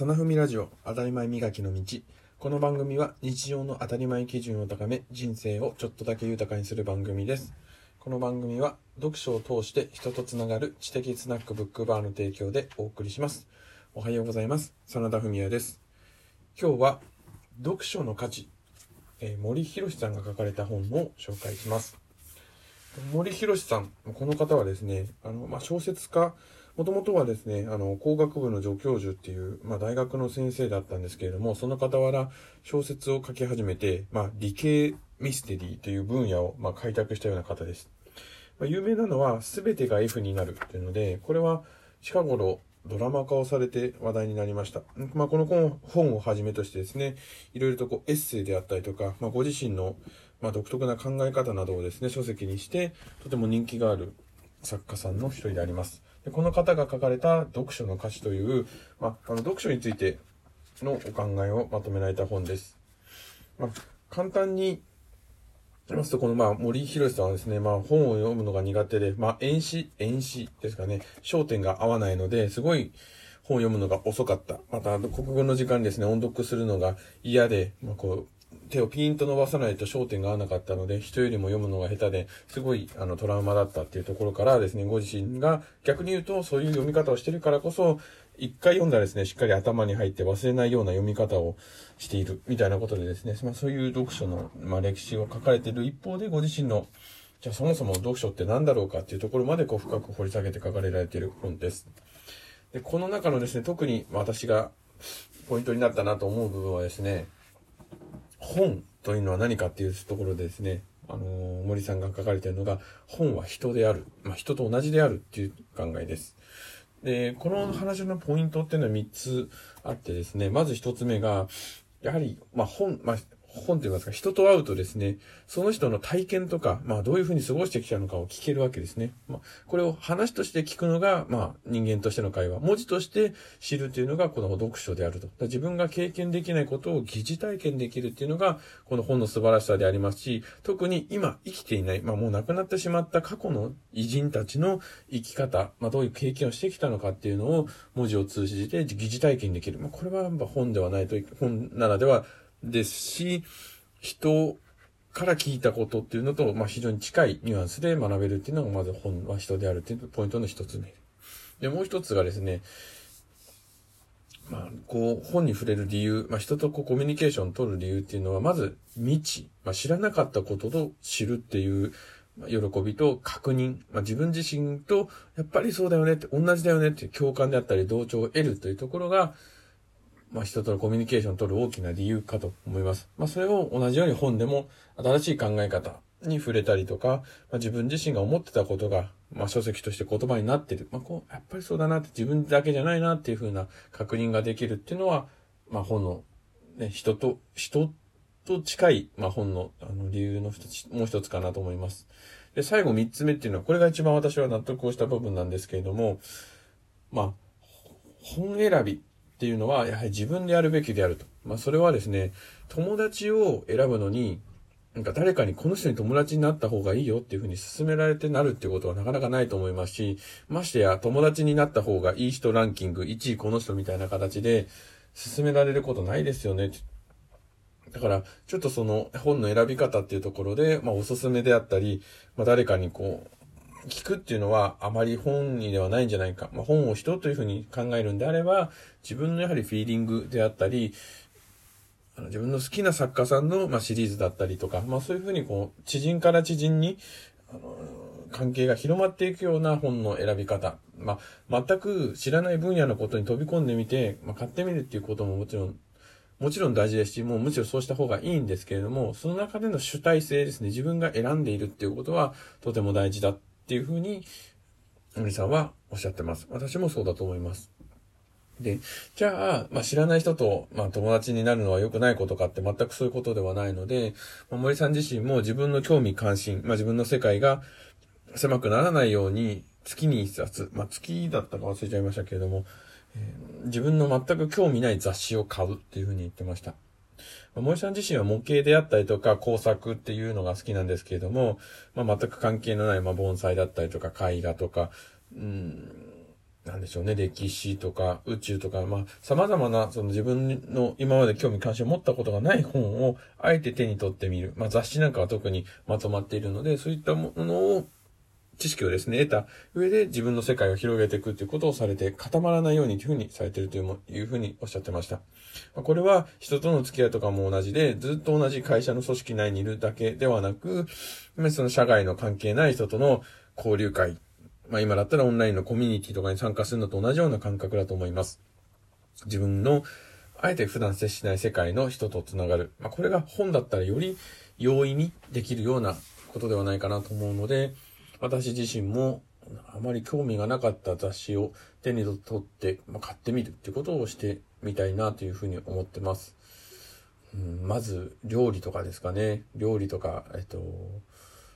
サナフミラジオ当たり前磨きの道。この番組は日常の当たり前基準を高め人生をちょっとだけ豊かにする番組です。この番組は読書を通して人とつながる知的スナックブックバーの提供でお送りします。おはようございます。真田文也です。今日は読書の価値、えー、森博さんが書かれた本を紹介します。森博さんこの方はですねあの、まあ、小説家もともとはですね、あの、工学部の助教授っていう、まあ、大学の先生だったんですけれども、その傍ら小説を書き始めて、まあ、理系ミステリーという分野を、まあ、開拓したような方です。まあ、有名なのは、すべてが F になるっていうので、これは近頃ドラマ化をされて話題になりました。まあ、この本をはじめとしてですね、いろいろとこうエッセイであったりとか、まあ、ご自身のまあ独特な考え方などをですね、書籍にして、とても人気がある作家さんの一人であります。でこの方が書かれた読書の価値という、まあ、あの読書についてのお考えをまとめられた本です。まあ、簡単に言いますと、この、まあ、森博さんはですね、まあ、本を読むのが苦手で、まあ、演詞、演詞ですかね、焦点が合わないので、すごい本を読むのが遅かった。また、国語の時間ですね、音読するのが嫌で、まあ、こう、手をピンと伸ばさないと焦点が合わなかったので、人よりも読むのが下手で、すごいあのトラウマだったっていうところからですね、ご自身が逆に言うとそういう読み方をしてるからこそ、一回読んだらですね、しっかり頭に入って忘れないような読み方をしているみたいなことでですね、まあ、そういう読書の、まあ、歴史を書かれている一方で、ご自身のじゃあそもそも読書って何だろうかっていうところまでこう深く掘り下げて書かれられている本です。で、この中のですね、特に私がポイントになったなと思う部分はですね、本というのは何かっていうところでですね、あのー、森さんが書かれているのが、本は人である。まあ、人と同じであるっていう考えです。で、この話のポイントっていうのは3つあってですね、まず1つ目が、やはり、まあ、本、まあ、本と言いますか、人と会うとですね、その人の体験とか、まあどういうふうに過ごしてきたのかを聞けるわけですね。まあ、これを話として聞くのが、まあ人間としての会話。文字として知るというのがこの読書であると。自分が経験できないことを疑似体験できるっていうのが、この本の素晴らしさでありますし、特に今生きていない、まあもう亡くなってしまった過去の偉人たちの生き方、まあどういう経験をしてきたのかっていうのを文字を通じて疑似体験できる。まあこれはやっぱ本ではないと、本ならではですし、人から聞いたことっていうのと、まあ、非常に近いニュアンスで学べるっていうのが、まず本は人であるっていうポイントの一つ目。で、もう一つがですね、まあ、こう、本に触れる理由、まあ、人とこうコミュニケーションを取る理由っていうのは、まず、未知、まあ、知らなかったことと知るっていう、喜びと確認、まあ、自分自身と、やっぱりそうだよねって、同じだよねっていう共感であったり、同調を得るというところが、まあ、人とのコミュニケーションを取る大きな理由かと思います。まあ、それを同じように本でも新しい考え方に触れたりとか、まあ、自分自身が思ってたことが、まあ、書籍として言葉になってる。まあ、こう、やっぱりそうだなって自分だけじゃないなっていうふうな確認ができるっていうのは、まあ、本の、ね、人と、人と近い、まあ、本の、あの、理由の一つ、もう一つかなと思います。で、最後三つ目っていうのは、これが一番私は納得をした部分なんですけれども、まあ、本選びっていうのは、やはり自分でやるべきであると。まあ、それはですね、友達を選ぶのに、なんか誰かにこの人に友達になった方がいいよっていうふうに勧められてなるっていうことはなかなかないと思いますし、ましてや友達になった方がいい人ランキング1位この人みたいな形で勧められることないですよね。だから、ちょっとその本の選び方っていうところで、まあおすすめであったり、まあ誰かにこう、聞くっていうのはあまり本にではないんじゃないか。まあ、本を人というふうに考えるんであれば、自分のやはりフィーリングであったり、あの自分の好きな作家さんの、まあ、シリーズだったりとか、まあ、そういうふうにこう、知人から知人に、あの、関係が広まっていくような本の選び方。まあ、全く知らない分野のことに飛び込んでみて、まあ、買ってみるっていうことももちろん、もちろん大事ですし、もうむしろそうした方がいいんですけれども、その中での主体性ですね、自分が選んでいるっていうことはとても大事だっていうふうに、森さんはおっしゃってます。私もそうだと思います。で、じゃあ、まあ、知らない人と、まあ、友達になるのは良くないことかって全くそういうことではないので、まあ、森さん自身も自分の興味関心、まあ、自分の世界が狭くならないように、月に一冊、まあ、月だったか忘れちゃいましたけれども、えー、自分の全く興味ない雑誌を買うっていうふうに言ってました。森さん自身は模型であったりとか工作っていうのが好きなんですけれども、まあ、全く関係のない、まあ、盆栽だったりとか絵画とか、うん、なんでしょうね、歴史とか宇宙とか、まあ、様々な、その自分の今まで興味関心を持ったことがない本を、あえて手に取ってみる。まあ、雑誌なんかは特にまとまっているので、そういったものを、知識をですね、得た上で自分の世界を広げていくということをされて、固まらないようにというふうにされているといういうふうにおっしゃってました。これは人との付き合いとかも同じで、ずっと同じ会社の組織内にいるだけではなく、その社外の関係ない人との交流会、まあ今だったらオンラインのコミュニティとかに参加するのと同じような感覚だと思います。自分の、あえて普段接しない世界の人とつながる。まあこれが本だったらより容易にできるようなことではないかなと思うので、私自身もあまり興味がなかった雑誌を手に取って、まあ、買ってみるってことをしてみたいなというふうに思ってます。うん、まず、料理とかですかね。料理とか、えっと、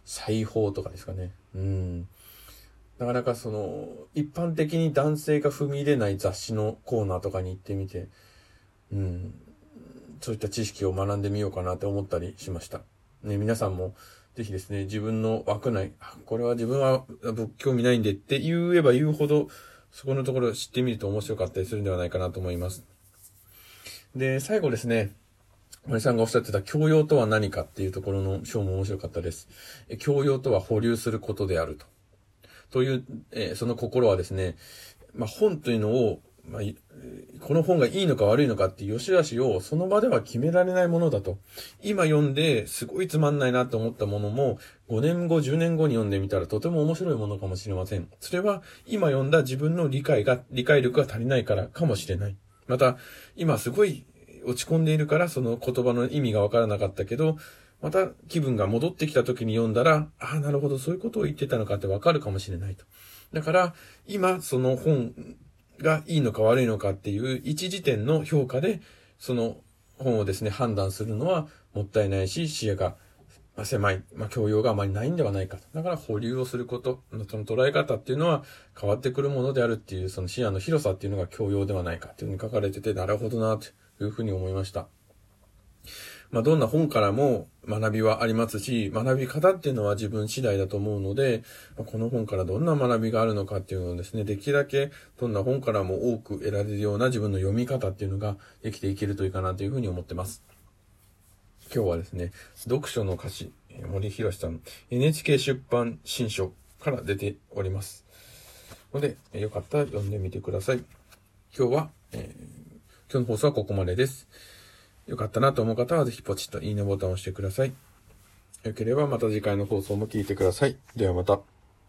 裁縫とかですかね。うん。なかなかその、一般的に男性が踏み入れない雑誌のコーナーとかに行ってみて、うん、そういった知識を学んでみようかなって思ったりしました。ね、皆さんも、ぜひですね、自分の枠内、これは自分は仏教味ないんでって言えば言うほど、そこのところ知ってみると面白かったりするんではないかなと思います。で、最後ですね、森さんがおっしゃってた教養とは何かっていうところの章も面白かったです。教養とは保留することであると。という、え、その心はですね、まあ、本というのを、まあ、この本がいいのか悪いのかっていう良し悪しをその場では決められないものだと。今読んですごいつまんないなと思ったものも5年後、10年後に読んでみたらとても面白いものかもしれません。それは今読んだ自分の理解が、理解力が足りないからかもしれない。また、今すごい落ち込んでいるからその言葉の意味がわからなかったけど、また気分が戻ってきた時に読んだら、ああ、なるほど、そういうことを言ってたのかってわかるかもしれないと。だから、今、その本がいいのか悪いのかっていう一時点の評価で、その本をですね、判断するのはもったいないし、視野が狭い、まあ、教養があまりないんではないかと。だから保留をすること、その捉え方っていうのは変わってくるものであるっていう、その視野の広さっていうのが教養ではないかっていうふうに書かれてて、なるほどな、というふうに思いました。まあ、どんな本からも学びはありますし、学び方っていうのは自分次第だと思うので、まあ、この本からどんな学びがあるのかっていうのをですね、できるだけどんな本からも多く得られるような自分の読み方っていうのができていけるといいかなというふうに思ってます。今日はですね、読書の歌詞、森博さん、NHK 出版新書から出ております。ので、よかったら読んでみてください。今日は、えー、今日の放送はここまでです。よかったなと思う方はぜひポチッといいねボタンを押してください。よければまた次回の放送も聞いてください。ではまた。